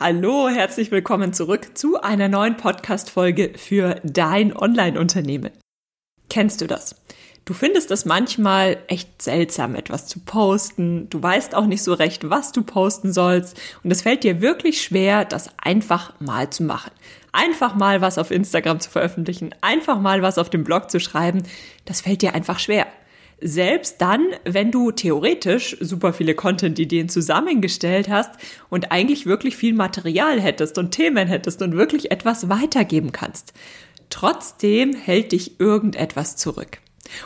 Hallo, herzlich willkommen zurück zu einer neuen Podcast-Folge für dein Online-Unternehmen. Kennst du das? Du findest es manchmal echt seltsam, etwas zu posten. Du weißt auch nicht so recht, was du posten sollst. Und es fällt dir wirklich schwer, das einfach mal zu machen. Einfach mal was auf Instagram zu veröffentlichen, einfach mal was auf dem Blog zu schreiben. Das fällt dir einfach schwer. Selbst dann, wenn du theoretisch super viele Content-Ideen zusammengestellt hast und eigentlich wirklich viel Material hättest und Themen hättest und wirklich etwas weitergeben kannst. Trotzdem hält dich irgendetwas zurück.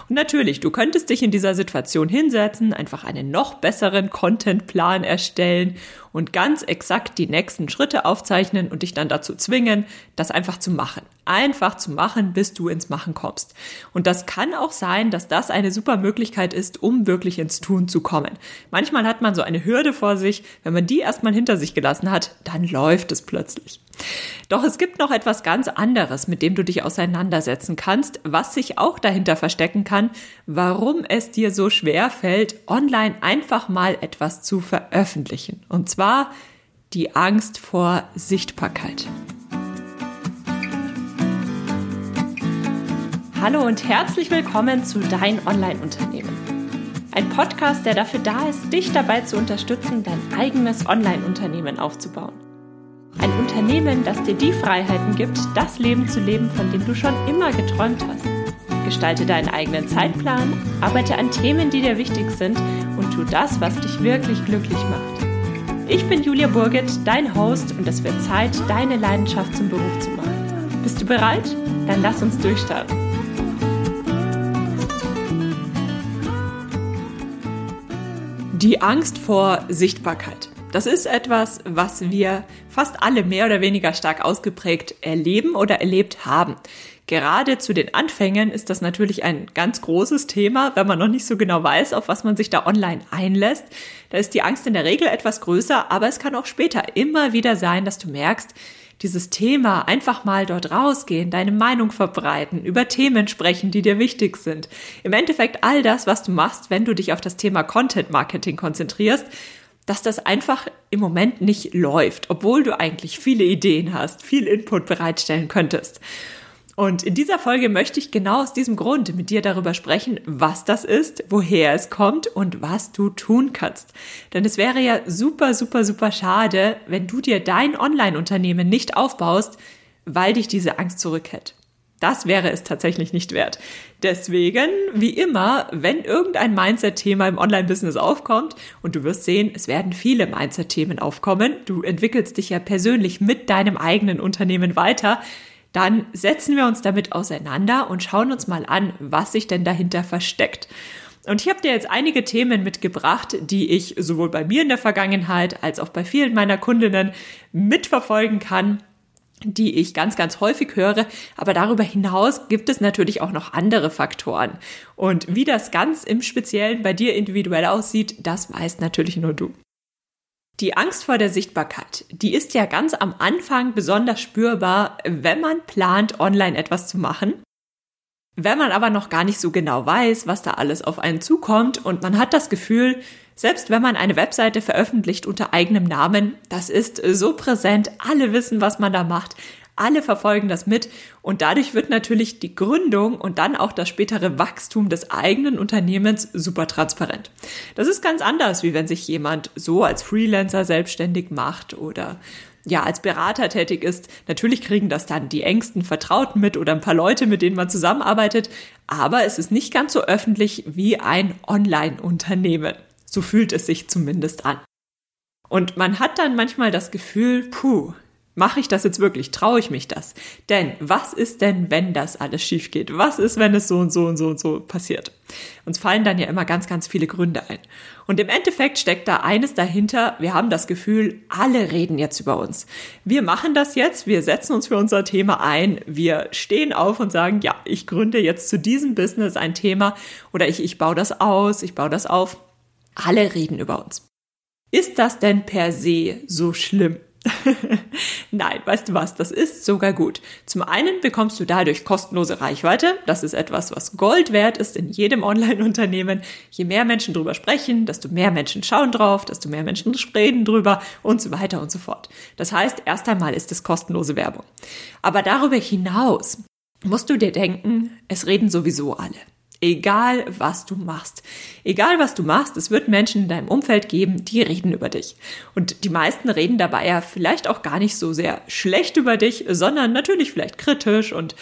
Und natürlich, du könntest dich in dieser Situation hinsetzen, einfach einen noch besseren Contentplan erstellen und ganz exakt die nächsten Schritte aufzeichnen und dich dann dazu zwingen, das einfach zu machen. Einfach zu machen, bis du ins Machen kommst. Und das kann auch sein, dass das eine super Möglichkeit ist, um wirklich ins Tun zu kommen. Manchmal hat man so eine Hürde vor sich, wenn man die erstmal hinter sich gelassen hat, dann läuft es plötzlich. Doch es gibt noch etwas ganz anderes, mit dem du dich auseinandersetzen kannst, was sich auch dahinter verstecken kann, warum es dir so schwer fällt, online einfach mal etwas zu veröffentlichen. Und zwar die Angst vor Sichtbarkeit. Hallo und herzlich willkommen zu Dein Online-Unternehmen. Ein Podcast, der dafür da ist, dich dabei zu unterstützen, dein eigenes Online-Unternehmen aufzubauen. Ein Unternehmen, das dir die Freiheiten gibt, das Leben zu leben, von dem du schon immer geträumt hast. Gestalte deinen eigenen Zeitplan, arbeite an Themen, die dir wichtig sind und tu das, was dich wirklich glücklich macht. Ich bin Julia Burget, dein Host und es wird Zeit, deine Leidenschaft zum Beruf zu machen. Bist du bereit? Dann lass uns durchstarten. Die Angst vor Sichtbarkeit. Das ist etwas, was wir fast alle mehr oder weniger stark ausgeprägt erleben oder erlebt haben. Gerade zu den Anfängen ist das natürlich ein ganz großes Thema, wenn man noch nicht so genau weiß, auf was man sich da online einlässt. Da ist die Angst in der Regel etwas größer, aber es kann auch später immer wieder sein, dass du merkst, dieses Thema einfach mal dort rausgehen, deine Meinung verbreiten, über Themen sprechen, die dir wichtig sind. Im Endeffekt all das, was du machst, wenn du dich auf das Thema Content Marketing konzentrierst dass das einfach im Moment nicht läuft, obwohl du eigentlich viele Ideen hast, viel Input bereitstellen könntest. Und in dieser Folge möchte ich genau aus diesem Grund mit dir darüber sprechen, was das ist, woher es kommt und was du tun kannst. Denn es wäre ja super, super, super schade, wenn du dir dein Online-Unternehmen nicht aufbaust, weil dich diese Angst zurückhält. Das wäre es tatsächlich nicht wert. Deswegen, wie immer, wenn irgendein Mindset-Thema im Online-Business aufkommt, und du wirst sehen, es werden viele Mindset-Themen aufkommen, du entwickelst dich ja persönlich mit deinem eigenen Unternehmen weiter, dann setzen wir uns damit auseinander und schauen uns mal an, was sich denn dahinter versteckt. Und ich habe dir jetzt einige Themen mitgebracht, die ich sowohl bei mir in der Vergangenheit als auch bei vielen meiner Kundinnen mitverfolgen kann die ich ganz, ganz häufig höre. Aber darüber hinaus gibt es natürlich auch noch andere Faktoren. Und wie das ganz im Speziellen bei dir individuell aussieht, das weißt natürlich nur du. Die Angst vor der Sichtbarkeit, die ist ja ganz am Anfang besonders spürbar, wenn man plant, online etwas zu machen. Wenn man aber noch gar nicht so genau weiß, was da alles auf einen zukommt und man hat das Gefühl, selbst wenn man eine Webseite veröffentlicht unter eigenem Namen, das ist so präsent, alle wissen, was man da macht, alle verfolgen das mit und dadurch wird natürlich die Gründung und dann auch das spätere Wachstum des eigenen Unternehmens super transparent. Das ist ganz anders, wie wenn sich jemand so als Freelancer selbstständig macht oder ja, als Berater tätig ist. Natürlich kriegen das dann die engsten Vertrauten mit oder ein paar Leute, mit denen man zusammenarbeitet, aber es ist nicht ganz so öffentlich wie ein Online-Unternehmen. So fühlt es sich zumindest an. Und man hat dann manchmal das Gefühl, puh, mache ich das jetzt wirklich? Traue ich mich das? Denn was ist denn, wenn das alles schief geht? Was ist, wenn es so und so und so und so passiert? Uns fallen dann ja immer ganz, ganz viele Gründe ein. Und im Endeffekt steckt da eines dahinter. Wir haben das Gefühl, alle reden jetzt über uns. Wir machen das jetzt. Wir setzen uns für unser Thema ein. Wir stehen auf und sagen, ja, ich gründe jetzt zu diesem Business ein Thema oder ich, ich baue das aus, ich baue das auf. Alle reden über uns. Ist das denn per se so schlimm? Nein, weißt du was, das ist sogar gut. Zum einen bekommst du dadurch kostenlose Reichweite. Das ist etwas, was Gold wert ist in jedem Online-Unternehmen. Je mehr Menschen drüber sprechen, desto mehr Menschen schauen drauf, desto mehr Menschen reden drüber und so weiter und so fort. Das heißt, erst einmal ist es kostenlose Werbung. Aber darüber hinaus musst du dir denken, es reden sowieso alle. Egal, was du machst. Egal, was du machst, es wird Menschen in deinem Umfeld geben, die reden über dich. Und die meisten reden dabei ja vielleicht auch gar nicht so sehr schlecht über dich, sondern natürlich vielleicht kritisch. Und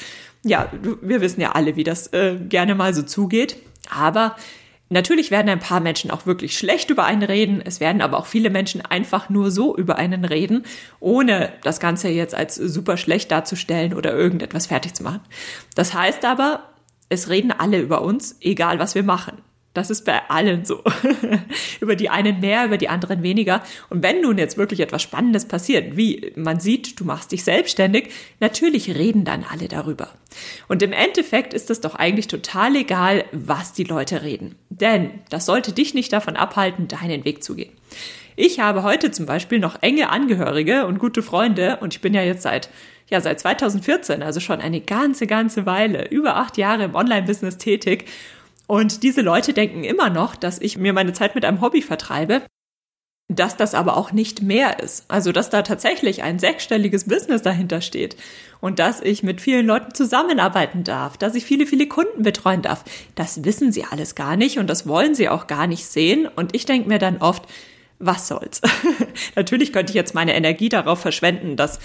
ja, wir wissen ja alle, wie das äh, gerne mal so zugeht. Aber Natürlich werden ein paar Menschen auch wirklich schlecht über einen reden. Es werden aber auch viele Menschen einfach nur so über einen reden, ohne das Ganze jetzt als super schlecht darzustellen oder irgendetwas fertig zu machen. Das heißt aber, es reden alle über uns, egal was wir machen. Das ist bei allen so. über die einen mehr, über die anderen weniger. Und wenn nun jetzt wirklich etwas Spannendes passiert, wie man sieht, du machst dich selbstständig, natürlich reden dann alle darüber. Und im Endeffekt ist es doch eigentlich total egal, was die Leute reden. Denn das sollte dich nicht davon abhalten, deinen Weg zu gehen. Ich habe heute zum Beispiel noch enge Angehörige und gute Freunde und ich bin ja jetzt seit ja seit 2014, also schon eine ganze, ganze Weile, über acht Jahre im Online-Business tätig. Und diese Leute denken immer noch, dass ich mir meine Zeit mit einem Hobby vertreibe, dass das aber auch nicht mehr ist. Also, dass da tatsächlich ein sechsstelliges Business dahinter steht und dass ich mit vielen Leuten zusammenarbeiten darf, dass ich viele, viele Kunden betreuen darf. Das wissen sie alles gar nicht und das wollen sie auch gar nicht sehen. Und ich denke mir dann oft, was soll's? Natürlich könnte ich jetzt meine Energie darauf verschwenden, das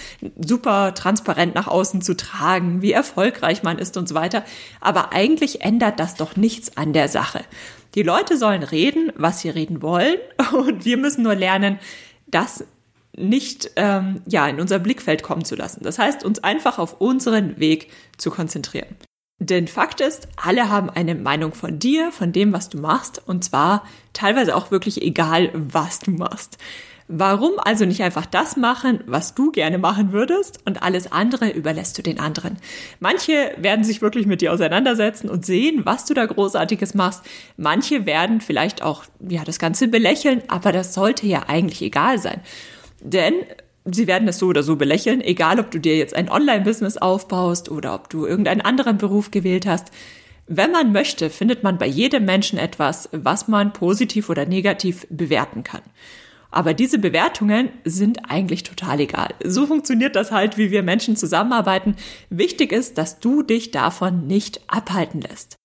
super transparent nach außen zu tragen, wie erfolgreich man ist und so weiter. Aber eigentlich ändert das doch nichts an der Sache. Die Leute sollen reden, was sie reden wollen, und wir müssen nur lernen, das nicht ähm, ja in unser Blickfeld kommen zu lassen. Das heißt, uns einfach auf unseren Weg zu konzentrieren. Denn Fakt ist, alle haben eine Meinung von dir, von dem, was du machst, und zwar teilweise auch wirklich egal, was du machst. Warum also nicht einfach das machen, was du gerne machen würdest und alles andere überlässt du den anderen? Manche werden sich wirklich mit dir auseinandersetzen und sehen, was du da großartiges machst. Manche werden vielleicht auch, ja, das Ganze belächeln, aber das sollte ja eigentlich egal sein. Denn sie werden es so oder so belächeln, egal ob du dir jetzt ein Online-Business aufbaust oder ob du irgendeinen anderen Beruf gewählt hast. Wenn man möchte, findet man bei jedem Menschen etwas, was man positiv oder negativ bewerten kann. Aber diese Bewertungen sind eigentlich total egal. So funktioniert das halt, wie wir Menschen zusammenarbeiten. Wichtig ist, dass du dich davon nicht abhalten lässt.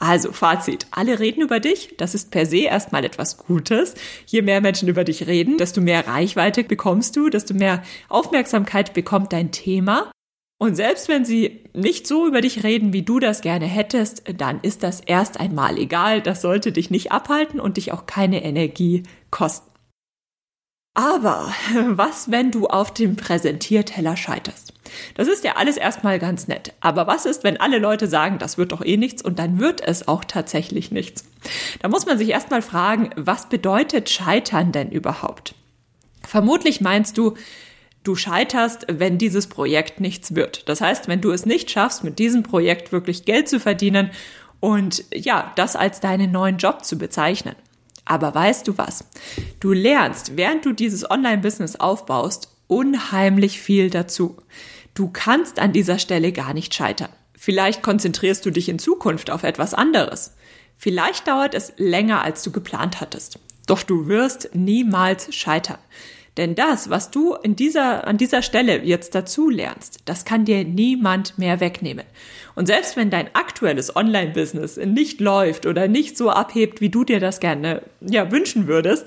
Also Fazit, alle reden über dich, das ist per se erstmal etwas Gutes. Je mehr Menschen über dich reden, desto mehr Reichweite bekommst du, desto mehr Aufmerksamkeit bekommt dein Thema. Und selbst wenn sie nicht so über dich reden, wie du das gerne hättest, dann ist das erst einmal egal, das sollte dich nicht abhalten und dich auch keine Energie kosten. Aber was, wenn du auf dem Präsentierteller scheiterst? Das ist ja alles erstmal ganz nett. Aber was ist, wenn alle Leute sagen, das wird doch eh nichts und dann wird es auch tatsächlich nichts? Da muss man sich erstmal fragen, was bedeutet Scheitern denn überhaupt? Vermutlich meinst du, du scheiterst, wenn dieses Projekt nichts wird. Das heißt, wenn du es nicht schaffst, mit diesem Projekt wirklich Geld zu verdienen und ja, das als deinen neuen Job zu bezeichnen. Aber weißt du was? Du lernst, während du dieses Online-Business aufbaust, unheimlich viel dazu. Du kannst an dieser Stelle gar nicht scheitern. Vielleicht konzentrierst du dich in Zukunft auf etwas anderes. Vielleicht dauert es länger, als du geplant hattest. Doch du wirst niemals scheitern. Denn das, was du in dieser, an dieser Stelle jetzt dazu lernst, das kann dir niemand mehr wegnehmen. Und selbst wenn dein aktuelles Online-Business nicht läuft oder nicht so abhebt, wie du dir das gerne, ja, wünschen würdest,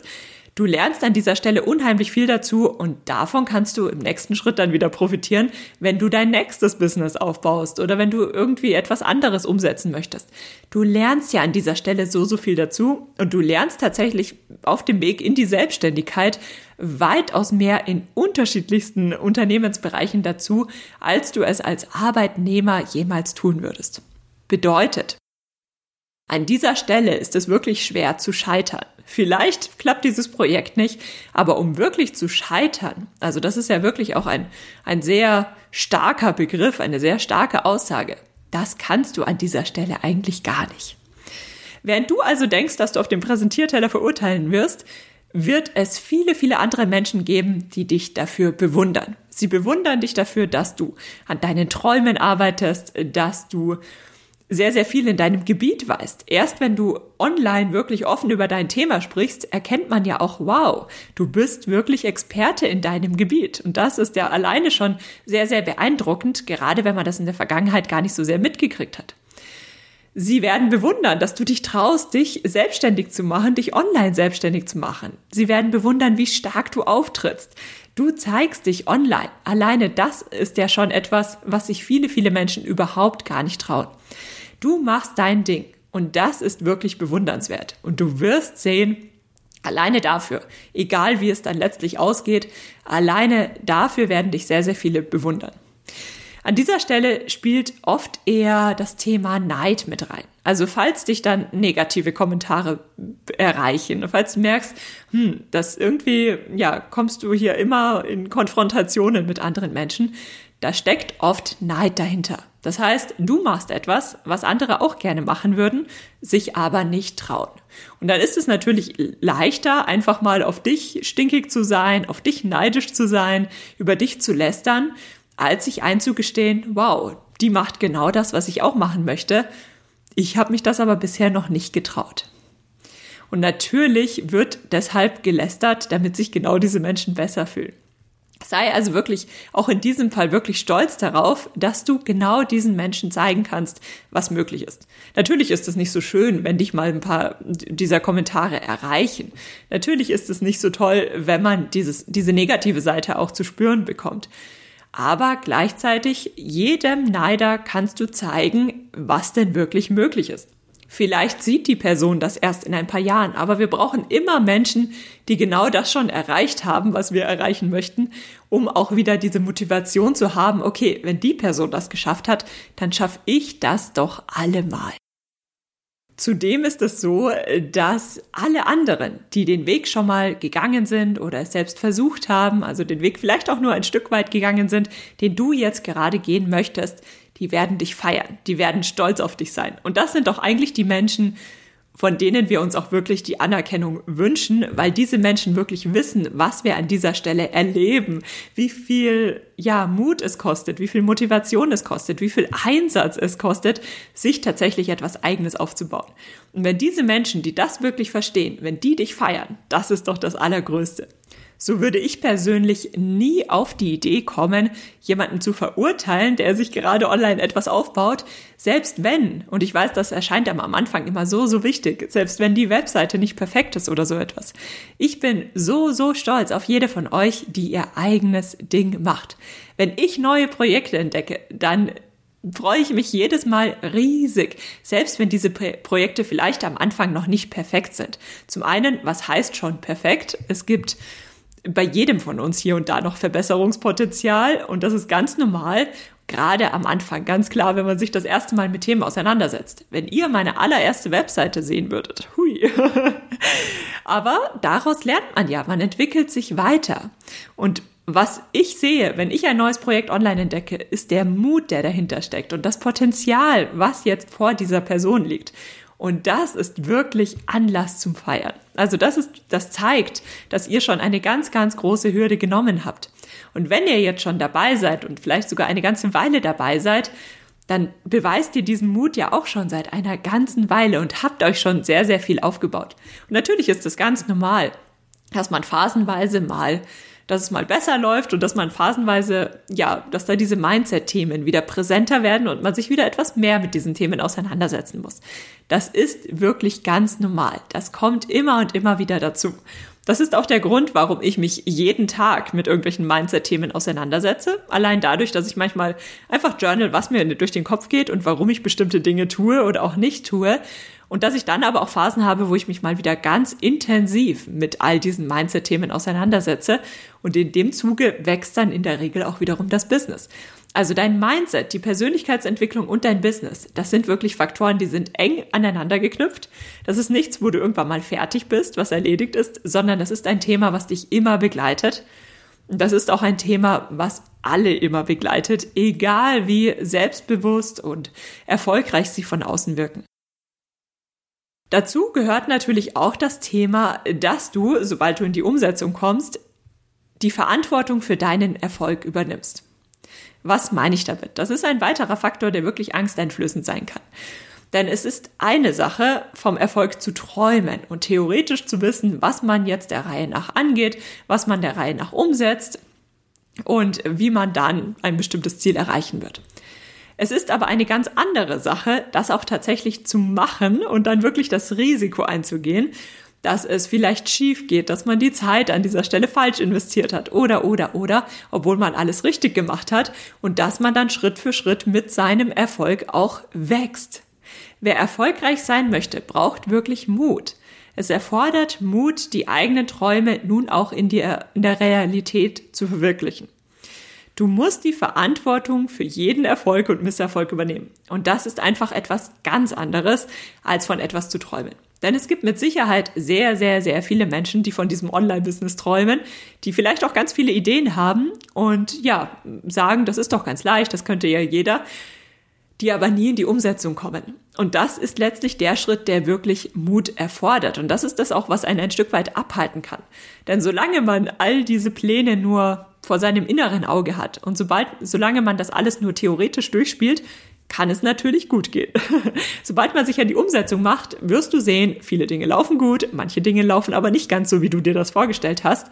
Du lernst an dieser Stelle unheimlich viel dazu und davon kannst du im nächsten Schritt dann wieder profitieren, wenn du dein nächstes Business aufbaust oder wenn du irgendwie etwas anderes umsetzen möchtest. Du lernst ja an dieser Stelle so, so viel dazu und du lernst tatsächlich auf dem Weg in die Selbstständigkeit weitaus mehr in unterschiedlichsten Unternehmensbereichen dazu, als du es als Arbeitnehmer jemals tun würdest. Bedeutet, an dieser Stelle ist es wirklich schwer zu scheitern. Vielleicht klappt dieses Projekt nicht, aber um wirklich zu scheitern, also das ist ja wirklich auch ein, ein sehr starker Begriff, eine sehr starke Aussage, das kannst du an dieser Stelle eigentlich gar nicht. Während du also denkst, dass du auf dem Präsentierteller verurteilen wirst, wird es viele, viele andere Menschen geben, die dich dafür bewundern. Sie bewundern dich dafür, dass du an deinen Träumen arbeitest, dass du sehr, sehr viel in deinem Gebiet weißt. Erst wenn du online wirklich offen über dein Thema sprichst, erkennt man ja auch, wow, du bist wirklich Experte in deinem Gebiet. Und das ist ja alleine schon sehr, sehr beeindruckend, gerade wenn man das in der Vergangenheit gar nicht so sehr mitgekriegt hat. Sie werden bewundern, dass du dich traust, dich selbstständig zu machen, dich online selbstständig zu machen. Sie werden bewundern, wie stark du auftrittst. Du zeigst dich online. Alleine das ist ja schon etwas, was sich viele, viele Menschen überhaupt gar nicht trauen. Du machst dein Ding und das ist wirklich bewundernswert. Und du wirst sehen, alleine dafür, egal wie es dann letztlich ausgeht, alleine dafür werden dich sehr, sehr viele bewundern. An dieser Stelle spielt oft eher das Thema Neid mit rein. Also falls dich dann negative Kommentare erreichen, falls du merkst, hm, dass irgendwie, ja, kommst du hier immer in Konfrontationen mit anderen Menschen, da steckt oft Neid dahinter. Das heißt, du machst etwas, was andere auch gerne machen würden, sich aber nicht trauen. Und dann ist es natürlich leichter, einfach mal auf dich stinkig zu sein, auf dich neidisch zu sein, über dich zu lästern, als sich einzugestehen, wow, die macht genau das, was ich auch machen möchte. Ich habe mich das aber bisher noch nicht getraut. Und natürlich wird deshalb gelästert, damit sich genau diese Menschen besser fühlen. Sei also wirklich auch in diesem Fall wirklich stolz darauf, dass du genau diesen Menschen zeigen kannst, was möglich ist. Natürlich ist es nicht so schön, wenn dich mal ein paar dieser Kommentare erreichen. Natürlich ist es nicht so toll, wenn man dieses, diese negative Seite auch zu spüren bekommt. Aber gleichzeitig jedem Neider kannst du zeigen, was denn wirklich möglich ist. Vielleicht sieht die Person das erst in ein paar Jahren, aber wir brauchen immer Menschen, die genau das schon erreicht haben, was wir erreichen möchten, um auch wieder diese Motivation zu haben, okay, wenn die Person das geschafft hat, dann schaffe ich das doch allemal. Zudem ist es so, dass alle anderen, die den Weg schon mal gegangen sind oder es selbst versucht haben, also den Weg vielleicht auch nur ein Stück weit gegangen sind, den du jetzt gerade gehen möchtest, die werden dich feiern, die werden stolz auf dich sein. Und das sind doch eigentlich die Menschen, von denen wir uns auch wirklich die Anerkennung wünschen, weil diese Menschen wirklich wissen, was wir an dieser Stelle erleben, wie viel ja Mut es kostet, wie viel Motivation es kostet, wie viel Einsatz es kostet, sich tatsächlich etwas eigenes aufzubauen. Und wenn diese Menschen, die das wirklich verstehen, wenn die dich feiern, das ist doch das allergrößte. So würde ich persönlich nie auf die Idee kommen, jemanden zu verurteilen, der sich gerade online etwas aufbaut, selbst wenn, und ich weiß, das erscheint am Anfang immer so, so wichtig, selbst wenn die Webseite nicht perfekt ist oder so etwas. Ich bin so, so stolz auf jede von euch, die ihr eigenes Ding macht. Wenn ich neue Projekte entdecke, dann freue ich mich jedes Mal riesig, selbst wenn diese Projekte vielleicht am Anfang noch nicht perfekt sind. Zum einen, was heißt schon perfekt? Es gibt bei jedem von uns hier und da noch Verbesserungspotenzial und das ist ganz normal, gerade am Anfang, ganz klar, wenn man sich das erste Mal mit Themen auseinandersetzt. Wenn ihr meine allererste Webseite sehen würdet, hui. Aber daraus lernt man ja, man entwickelt sich weiter. Und was ich sehe, wenn ich ein neues Projekt online entdecke, ist der Mut, der dahinter steckt und das Potenzial, was jetzt vor dieser Person liegt. Und das ist wirklich Anlass zum Feiern. Also das ist, das zeigt, dass ihr schon eine ganz, ganz große Hürde genommen habt. Und wenn ihr jetzt schon dabei seid und vielleicht sogar eine ganze Weile dabei seid, dann beweist ihr diesen Mut ja auch schon seit einer ganzen Weile und habt euch schon sehr, sehr viel aufgebaut. Und natürlich ist es ganz normal, dass man phasenweise mal dass es mal besser läuft und dass man phasenweise, ja, dass da diese Mindset-Themen wieder präsenter werden und man sich wieder etwas mehr mit diesen Themen auseinandersetzen muss. Das ist wirklich ganz normal. Das kommt immer und immer wieder dazu. Das ist auch der Grund, warum ich mich jeden Tag mit irgendwelchen Mindset-Themen auseinandersetze. Allein dadurch, dass ich manchmal einfach journal, was mir durch den Kopf geht und warum ich bestimmte Dinge tue oder auch nicht tue. Und dass ich dann aber auch Phasen habe, wo ich mich mal wieder ganz intensiv mit all diesen Mindset-Themen auseinandersetze. Und in dem Zuge wächst dann in der Regel auch wiederum das Business. Also dein Mindset, die Persönlichkeitsentwicklung und dein Business, das sind wirklich Faktoren, die sind eng aneinander geknüpft. Das ist nichts, wo du irgendwann mal fertig bist, was erledigt ist, sondern das ist ein Thema, was dich immer begleitet. Und das ist auch ein Thema, was alle immer begleitet, egal wie selbstbewusst und erfolgreich sie von außen wirken. Dazu gehört natürlich auch das Thema, dass du, sobald du in die Umsetzung kommst, die Verantwortung für deinen Erfolg übernimmst. Was meine ich damit? Das ist ein weiterer Faktor, der wirklich angsteinflößend sein kann. Denn es ist eine Sache, vom Erfolg zu träumen und theoretisch zu wissen, was man jetzt der Reihe nach angeht, was man der Reihe nach umsetzt und wie man dann ein bestimmtes Ziel erreichen wird. Es ist aber eine ganz andere Sache, das auch tatsächlich zu machen und dann wirklich das Risiko einzugehen, dass es vielleicht schief geht, dass man die Zeit an dieser Stelle falsch investiert hat oder, oder, oder, obwohl man alles richtig gemacht hat und dass man dann Schritt für Schritt mit seinem Erfolg auch wächst. Wer erfolgreich sein möchte, braucht wirklich Mut. Es erfordert Mut, die eigenen Träume nun auch in, die, in der Realität zu verwirklichen. Du musst die Verantwortung für jeden Erfolg und Misserfolg übernehmen. Und das ist einfach etwas ganz anderes, als von etwas zu träumen. Denn es gibt mit Sicherheit sehr, sehr, sehr viele Menschen, die von diesem Online-Business träumen, die vielleicht auch ganz viele Ideen haben und ja, sagen, das ist doch ganz leicht, das könnte ja jeder die aber nie in die Umsetzung kommen. Und das ist letztlich der Schritt, der wirklich Mut erfordert. Und das ist das auch, was einen ein Stück weit abhalten kann. Denn solange man all diese Pläne nur vor seinem inneren Auge hat und sobald, solange man das alles nur theoretisch durchspielt, kann es natürlich gut gehen. Sobald man sich an die Umsetzung macht, wirst du sehen, viele Dinge laufen gut, manche Dinge laufen aber nicht ganz so, wie du dir das vorgestellt hast.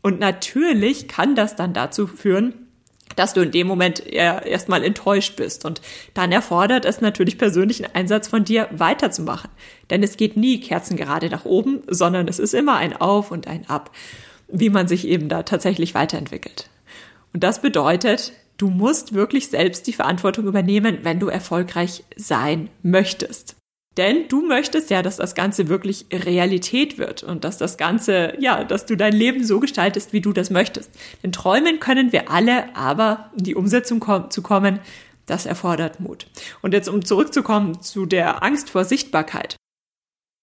Und natürlich kann das dann dazu führen, dass du in dem Moment erstmal enttäuscht bist. Und dann erfordert es natürlich persönlichen Einsatz von dir, weiterzumachen. Denn es geht nie kerzengerade nach oben, sondern es ist immer ein Auf und ein Ab, wie man sich eben da tatsächlich weiterentwickelt. Und das bedeutet, du musst wirklich selbst die Verantwortung übernehmen, wenn du erfolgreich sein möchtest. Denn du möchtest ja, dass das Ganze wirklich Realität wird und dass das Ganze, ja, dass du dein Leben so gestaltest, wie du das möchtest. Denn träumen können wir alle, aber in die Umsetzung kom zu kommen, das erfordert Mut. Und jetzt, um zurückzukommen zu der Angst vor Sichtbarkeit.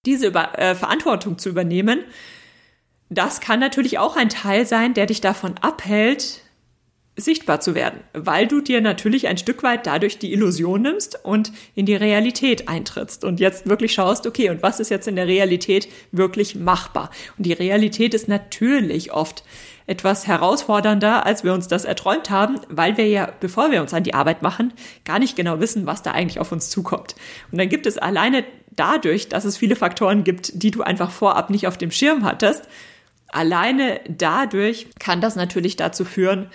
Diese Über äh, Verantwortung zu übernehmen, das kann natürlich auch ein Teil sein, der dich davon abhält, sichtbar zu werden, weil du dir natürlich ein Stück weit dadurch die Illusion nimmst und in die Realität eintrittst und jetzt wirklich schaust, okay, und was ist jetzt in der Realität wirklich machbar? Und die Realität ist natürlich oft etwas herausfordernder, als wir uns das erträumt haben, weil wir ja, bevor wir uns an die Arbeit machen, gar nicht genau wissen, was da eigentlich auf uns zukommt. Und dann gibt es alleine dadurch, dass es viele Faktoren gibt, die du einfach vorab nicht auf dem Schirm hattest, alleine dadurch kann das natürlich dazu führen,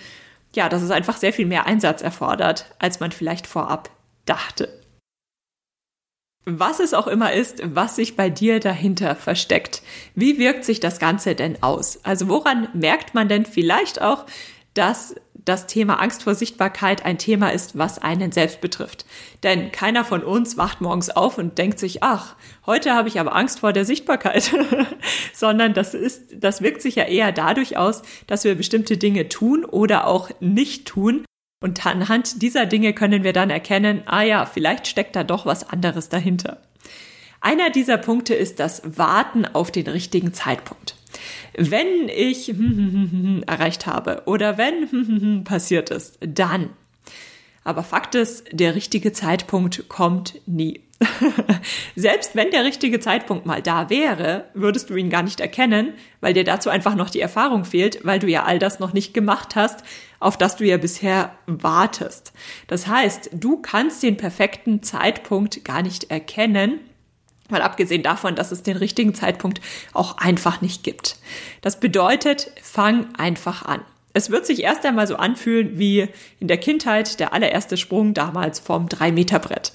ja, dass es einfach sehr viel mehr Einsatz erfordert, als man vielleicht vorab dachte. Was es auch immer ist, was sich bei dir dahinter versteckt. Wie wirkt sich das Ganze denn aus? Also woran merkt man denn vielleicht auch, dass das Thema Angst vor Sichtbarkeit ein Thema ist, was einen selbst betrifft. Denn keiner von uns wacht morgens auf und denkt sich, ach, heute habe ich aber Angst vor der Sichtbarkeit, sondern das ist, das wirkt sich ja eher dadurch aus, dass wir bestimmte Dinge tun oder auch nicht tun. Und anhand dieser Dinge können wir dann erkennen, ah ja, vielleicht steckt da doch was anderes dahinter. Einer dieser Punkte ist das Warten auf den richtigen Zeitpunkt wenn ich erreicht habe oder wenn passiert ist, dann. Aber Fakt ist, der richtige Zeitpunkt kommt nie. Selbst wenn der richtige Zeitpunkt mal da wäre, würdest du ihn gar nicht erkennen, weil dir dazu einfach noch die Erfahrung fehlt, weil du ja all das noch nicht gemacht hast, auf das du ja bisher wartest. Das heißt, du kannst den perfekten Zeitpunkt gar nicht erkennen, Mal abgesehen davon, dass es den richtigen Zeitpunkt auch einfach nicht gibt. Das bedeutet, fang einfach an. Es wird sich erst einmal so anfühlen wie in der Kindheit der allererste Sprung damals vom 3-Meter-Brett.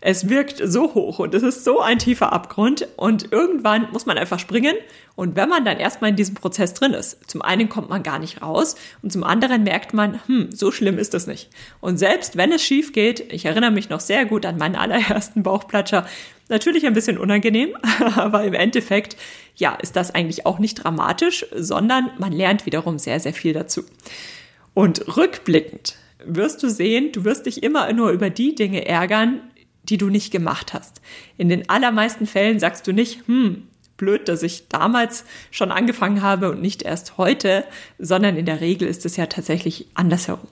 Es wirkt so hoch und es ist so ein tiefer Abgrund und irgendwann muss man einfach springen und wenn man dann erstmal in diesem Prozess drin ist, zum einen kommt man gar nicht raus und zum anderen merkt man, hm, so schlimm ist das nicht. Und selbst wenn es schief geht, ich erinnere mich noch sehr gut an meinen allerersten Bauchplatscher, natürlich ein bisschen unangenehm, aber im Endeffekt, ja, ist das eigentlich auch nicht dramatisch, sondern man lernt wiederum sehr, sehr viel dazu. Und rückblickend wirst du sehen, du wirst dich immer nur über die Dinge ärgern, die du nicht gemacht hast. In den allermeisten Fällen sagst du nicht, hm, blöd, dass ich damals schon angefangen habe und nicht erst heute, sondern in der Regel ist es ja tatsächlich andersherum.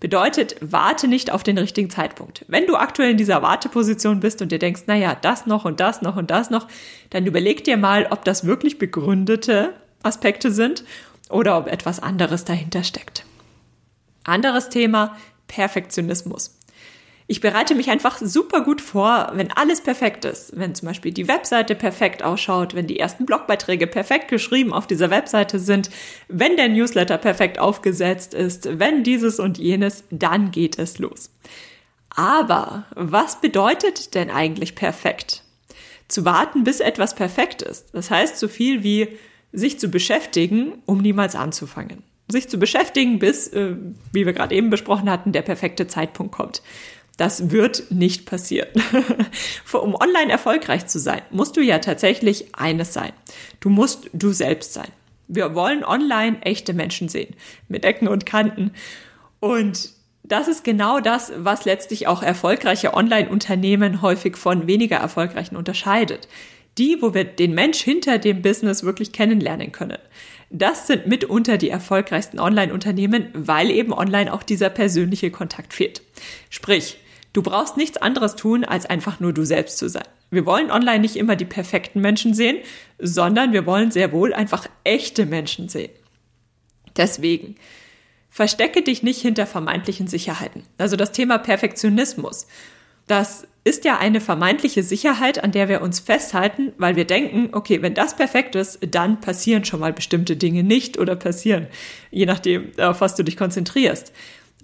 Bedeutet, warte nicht auf den richtigen Zeitpunkt. Wenn du aktuell in dieser Warteposition bist und dir denkst, naja, das noch und das noch und das noch, dann überleg dir mal, ob das wirklich begründete Aspekte sind oder ob etwas anderes dahinter steckt. Anderes Thema, Perfektionismus. Ich bereite mich einfach super gut vor, wenn alles perfekt ist. Wenn zum Beispiel die Webseite perfekt ausschaut, wenn die ersten Blogbeiträge perfekt geschrieben auf dieser Webseite sind, wenn der Newsletter perfekt aufgesetzt ist, wenn dieses und jenes, dann geht es los. Aber was bedeutet denn eigentlich perfekt? Zu warten, bis etwas perfekt ist. Das heißt so viel wie sich zu beschäftigen, um niemals anzufangen. Sich zu beschäftigen, bis, äh, wie wir gerade eben besprochen hatten, der perfekte Zeitpunkt kommt. Das wird nicht passieren. um online erfolgreich zu sein, musst du ja tatsächlich eines sein. Du musst du selbst sein. Wir wollen online echte Menschen sehen, mit Ecken und Kanten. Und das ist genau das, was letztlich auch erfolgreiche Online-Unternehmen häufig von weniger erfolgreichen unterscheidet. Die, wo wir den Mensch hinter dem Business wirklich kennenlernen können. Das sind mitunter die erfolgreichsten Online-Unternehmen, weil eben online auch dieser persönliche Kontakt fehlt. Sprich, Du brauchst nichts anderes tun, als einfach nur du selbst zu sein. Wir wollen online nicht immer die perfekten Menschen sehen, sondern wir wollen sehr wohl einfach echte Menschen sehen. Deswegen, verstecke dich nicht hinter vermeintlichen Sicherheiten. Also das Thema Perfektionismus. Das ist ja eine vermeintliche Sicherheit, an der wir uns festhalten, weil wir denken, okay, wenn das perfekt ist, dann passieren schon mal bestimmte Dinge nicht oder passieren, je nachdem, auf was du dich konzentrierst.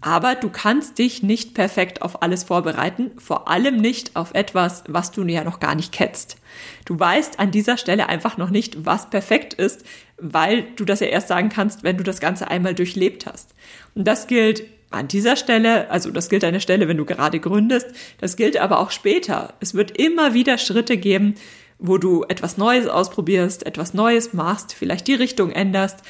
Aber du kannst dich nicht perfekt auf alles vorbereiten, vor allem nicht auf etwas, was du ja noch gar nicht kennst. Du weißt an dieser Stelle einfach noch nicht, was perfekt ist, weil du das ja erst sagen kannst, wenn du das Ganze einmal durchlebt hast. Und das gilt an dieser Stelle, also das gilt an der Stelle, wenn du gerade gründest, das gilt aber auch später. Es wird immer wieder Schritte geben, wo du etwas Neues ausprobierst, etwas Neues machst, vielleicht die Richtung änderst,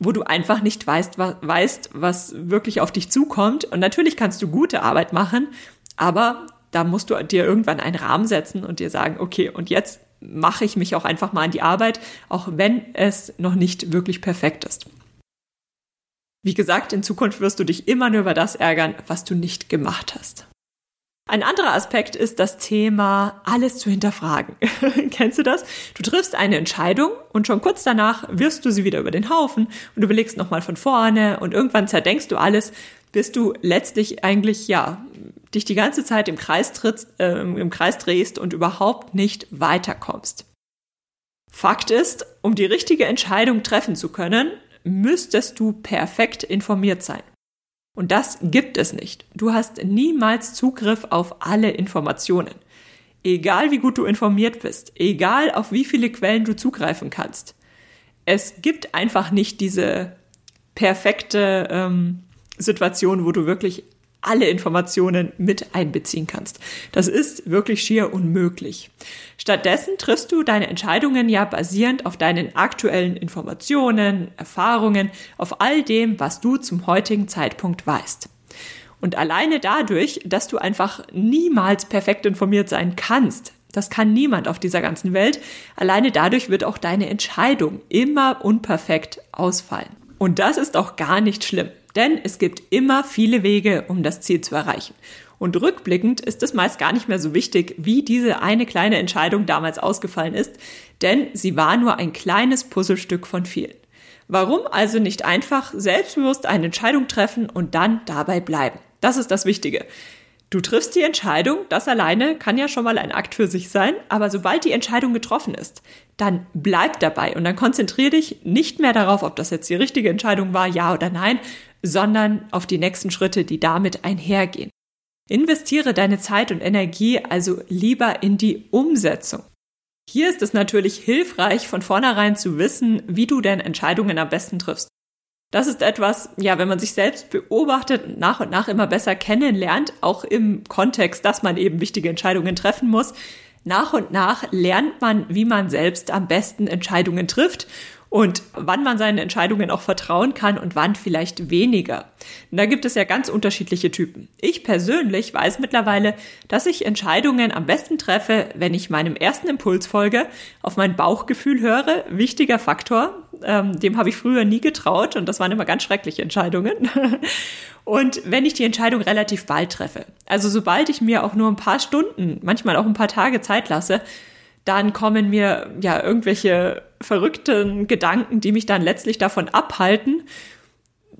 wo du einfach nicht weißt, was, weißt, was wirklich auf dich zukommt. Und natürlich kannst du gute Arbeit machen, aber da musst du dir irgendwann einen Rahmen setzen und dir sagen, okay, und jetzt mache ich mich auch einfach mal an die Arbeit, auch wenn es noch nicht wirklich perfekt ist. Wie gesagt, in Zukunft wirst du dich immer nur über das ärgern, was du nicht gemacht hast. Ein anderer Aspekt ist das Thema, alles zu hinterfragen. Kennst du das? Du triffst eine Entscheidung und schon kurz danach wirst du sie wieder über den Haufen und überlegst nochmal von vorne und irgendwann zerdenkst du alles, bis du letztlich eigentlich, ja, dich die ganze Zeit im Kreis trittst, äh, im Kreis drehst und überhaupt nicht weiterkommst. Fakt ist, um die richtige Entscheidung treffen zu können, müsstest du perfekt informiert sein. Und das gibt es nicht. Du hast niemals Zugriff auf alle Informationen. Egal wie gut du informiert bist, egal auf wie viele Quellen du zugreifen kannst. Es gibt einfach nicht diese perfekte ähm, Situation, wo du wirklich alle Informationen mit einbeziehen kannst. Das ist wirklich schier unmöglich. Stattdessen triffst du deine Entscheidungen ja basierend auf deinen aktuellen Informationen, Erfahrungen, auf all dem, was du zum heutigen Zeitpunkt weißt. Und alleine dadurch, dass du einfach niemals perfekt informiert sein kannst, das kann niemand auf dieser ganzen Welt, alleine dadurch wird auch deine Entscheidung immer unperfekt ausfallen. Und das ist auch gar nicht schlimm. Denn es gibt immer viele Wege, um das Ziel zu erreichen. Und rückblickend ist es meist gar nicht mehr so wichtig, wie diese eine kleine Entscheidung damals ausgefallen ist, denn sie war nur ein kleines Puzzlestück von vielen. Warum also nicht einfach selbstbewusst eine Entscheidung treffen und dann dabei bleiben? Das ist das Wichtige. Du triffst die Entscheidung, das alleine kann ja schon mal ein Akt für sich sein, aber sobald die Entscheidung getroffen ist, dann bleib dabei und dann konzentriere dich nicht mehr darauf, ob das jetzt die richtige Entscheidung war, ja oder nein, sondern auf die nächsten Schritte, die damit einhergehen. Investiere deine Zeit und Energie also lieber in die Umsetzung. Hier ist es natürlich hilfreich, von vornherein zu wissen, wie du deine Entscheidungen am besten triffst. Das ist etwas, ja, wenn man sich selbst beobachtet und nach und nach immer besser kennenlernt, auch im Kontext, dass man eben wichtige Entscheidungen treffen muss. Nach und nach lernt man, wie man selbst am besten Entscheidungen trifft und wann man seinen Entscheidungen auch vertrauen kann und wann vielleicht weniger. Da gibt es ja ganz unterschiedliche Typen. Ich persönlich weiß mittlerweile, dass ich Entscheidungen am besten treffe, wenn ich meinem ersten Impuls folge, auf mein Bauchgefühl höre. Wichtiger Faktor. Ähm, dem habe ich früher nie getraut und das waren immer ganz schreckliche Entscheidungen. Und wenn ich die Entscheidung relativ bald treffe, also sobald ich mir auch nur ein paar Stunden, manchmal auch ein paar Tage Zeit lasse, dann kommen mir ja irgendwelche verrückten Gedanken, die mich dann letztlich davon abhalten,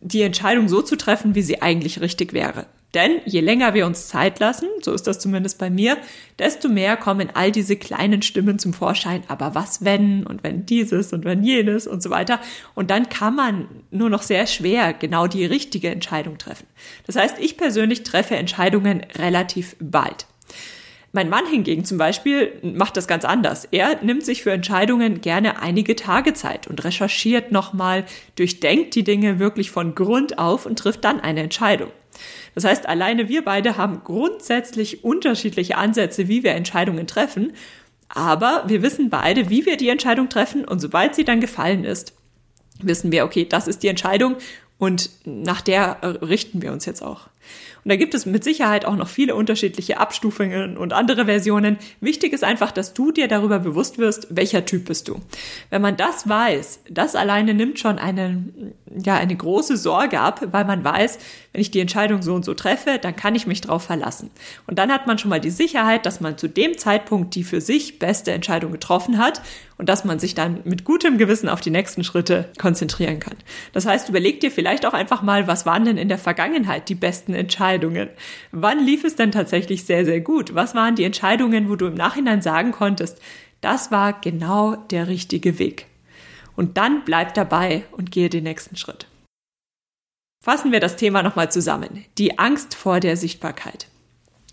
die Entscheidung so zu treffen, wie sie eigentlich richtig wäre. Denn je länger wir uns Zeit lassen, so ist das zumindest bei mir, desto mehr kommen all diese kleinen Stimmen zum Vorschein. Aber was wenn und wenn dieses und wenn jenes und so weiter. Und dann kann man nur noch sehr schwer genau die richtige Entscheidung treffen. Das heißt, ich persönlich treffe Entscheidungen relativ bald. Mein Mann hingegen zum Beispiel macht das ganz anders. Er nimmt sich für Entscheidungen gerne einige Tage Zeit und recherchiert nochmal, durchdenkt die Dinge wirklich von Grund auf und trifft dann eine Entscheidung. Das heißt, alleine wir beide haben grundsätzlich unterschiedliche Ansätze, wie wir Entscheidungen treffen, aber wir wissen beide, wie wir die Entscheidung treffen und sobald sie dann gefallen ist, wissen wir, okay, das ist die Entscheidung und nach der richten wir uns jetzt auch. Und da gibt es mit Sicherheit auch noch viele unterschiedliche Abstufungen und andere Versionen. Wichtig ist einfach, dass du dir darüber bewusst wirst, welcher Typ bist du. Wenn man das weiß, das alleine nimmt schon eine, ja, eine große Sorge ab, weil man weiß, wenn ich die Entscheidung so und so treffe, dann kann ich mich drauf verlassen. Und dann hat man schon mal die Sicherheit, dass man zu dem Zeitpunkt die für sich beste Entscheidung getroffen hat und dass man sich dann mit gutem Gewissen auf die nächsten Schritte konzentrieren kann. Das heißt, überleg dir vielleicht auch einfach mal, was waren denn in der Vergangenheit die besten Entscheidungen? Wann lief es denn tatsächlich sehr, sehr gut? Was waren die Entscheidungen, wo du im Nachhinein sagen konntest, das war genau der richtige Weg? Und dann bleib dabei und gehe den nächsten Schritt. Fassen wir das Thema nochmal zusammen. Die Angst vor der Sichtbarkeit.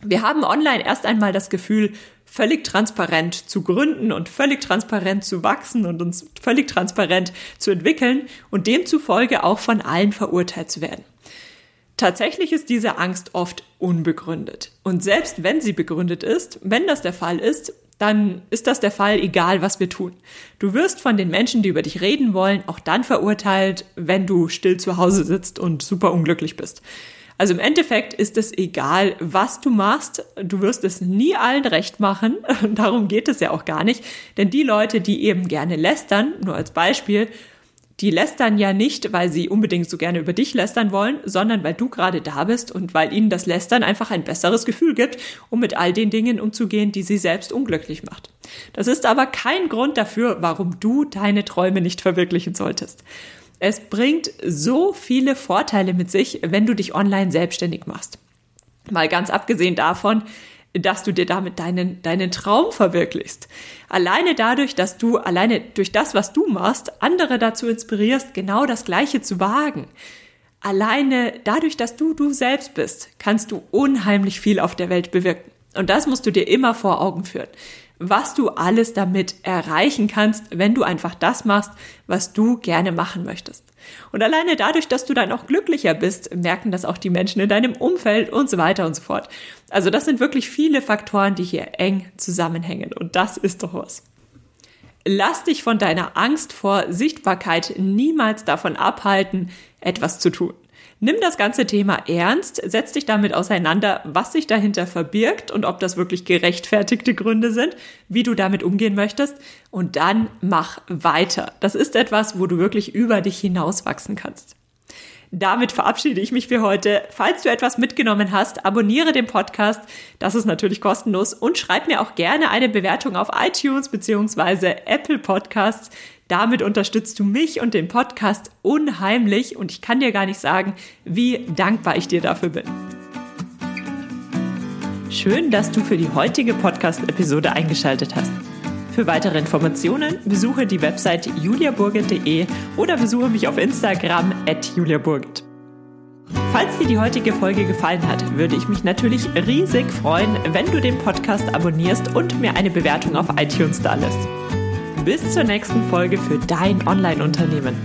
Wir haben online erst einmal das Gefühl, völlig transparent zu gründen und völlig transparent zu wachsen und uns völlig transparent zu entwickeln und demzufolge auch von allen verurteilt zu werden. Tatsächlich ist diese Angst oft unbegründet. Und selbst wenn sie begründet ist, wenn das der Fall ist, dann ist das der Fall, egal was wir tun. Du wirst von den Menschen, die über dich reden wollen, auch dann verurteilt, wenn du still zu Hause sitzt und super unglücklich bist. Also im Endeffekt ist es egal, was du machst. Du wirst es nie allen recht machen. Darum geht es ja auch gar nicht. Denn die Leute, die eben gerne lästern, nur als Beispiel, die lästern ja nicht, weil sie unbedingt so gerne über dich lästern wollen, sondern weil du gerade da bist und weil ihnen das Lästern einfach ein besseres Gefühl gibt, um mit all den Dingen umzugehen, die sie selbst unglücklich macht. Das ist aber kein Grund dafür, warum du deine Träume nicht verwirklichen solltest. Es bringt so viele Vorteile mit sich, wenn du dich online selbstständig machst. Mal ganz abgesehen davon, dass du dir damit deinen, deinen Traum verwirklichst. Alleine dadurch, dass du alleine durch das, was du machst, andere dazu inspirierst, genau das Gleiche zu wagen. Alleine dadurch, dass du du selbst bist, kannst du unheimlich viel auf der Welt bewirken. Und das musst du dir immer vor Augen führen. Was du alles damit erreichen kannst, wenn du einfach das machst, was du gerne machen möchtest. Und alleine dadurch, dass du dann auch glücklicher bist, merken das auch die Menschen in deinem Umfeld und so weiter und so fort. Also das sind wirklich viele Faktoren, die hier eng zusammenhängen. Und das ist doch was. Lass dich von deiner Angst vor Sichtbarkeit niemals davon abhalten, etwas zu tun. Nimm das ganze Thema ernst, setz dich damit auseinander, was sich dahinter verbirgt und ob das wirklich gerechtfertigte Gründe sind, wie du damit umgehen möchtest und dann mach weiter. Das ist etwas, wo du wirklich über dich hinauswachsen kannst. Damit verabschiede ich mich für heute. Falls du etwas mitgenommen hast, abonniere den Podcast. Das ist natürlich kostenlos und schreib mir auch gerne eine Bewertung auf iTunes beziehungsweise Apple Podcasts. Damit unterstützt du mich und den Podcast unheimlich und ich kann dir gar nicht sagen, wie dankbar ich dir dafür bin. Schön, dass du für die heutige Podcast-Episode eingeschaltet hast. Für weitere Informationen besuche die Website juliaburgit.de oder besuche mich auf Instagram at juliaburgit. Falls dir die heutige Folge gefallen hat, würde ich mich natürlich riesig freuen, wenn du den Podcast abonnierst und mir eine Bewertung auf iTunes da lässt bis zur nächsten Folge für dein Online-Unternehmen.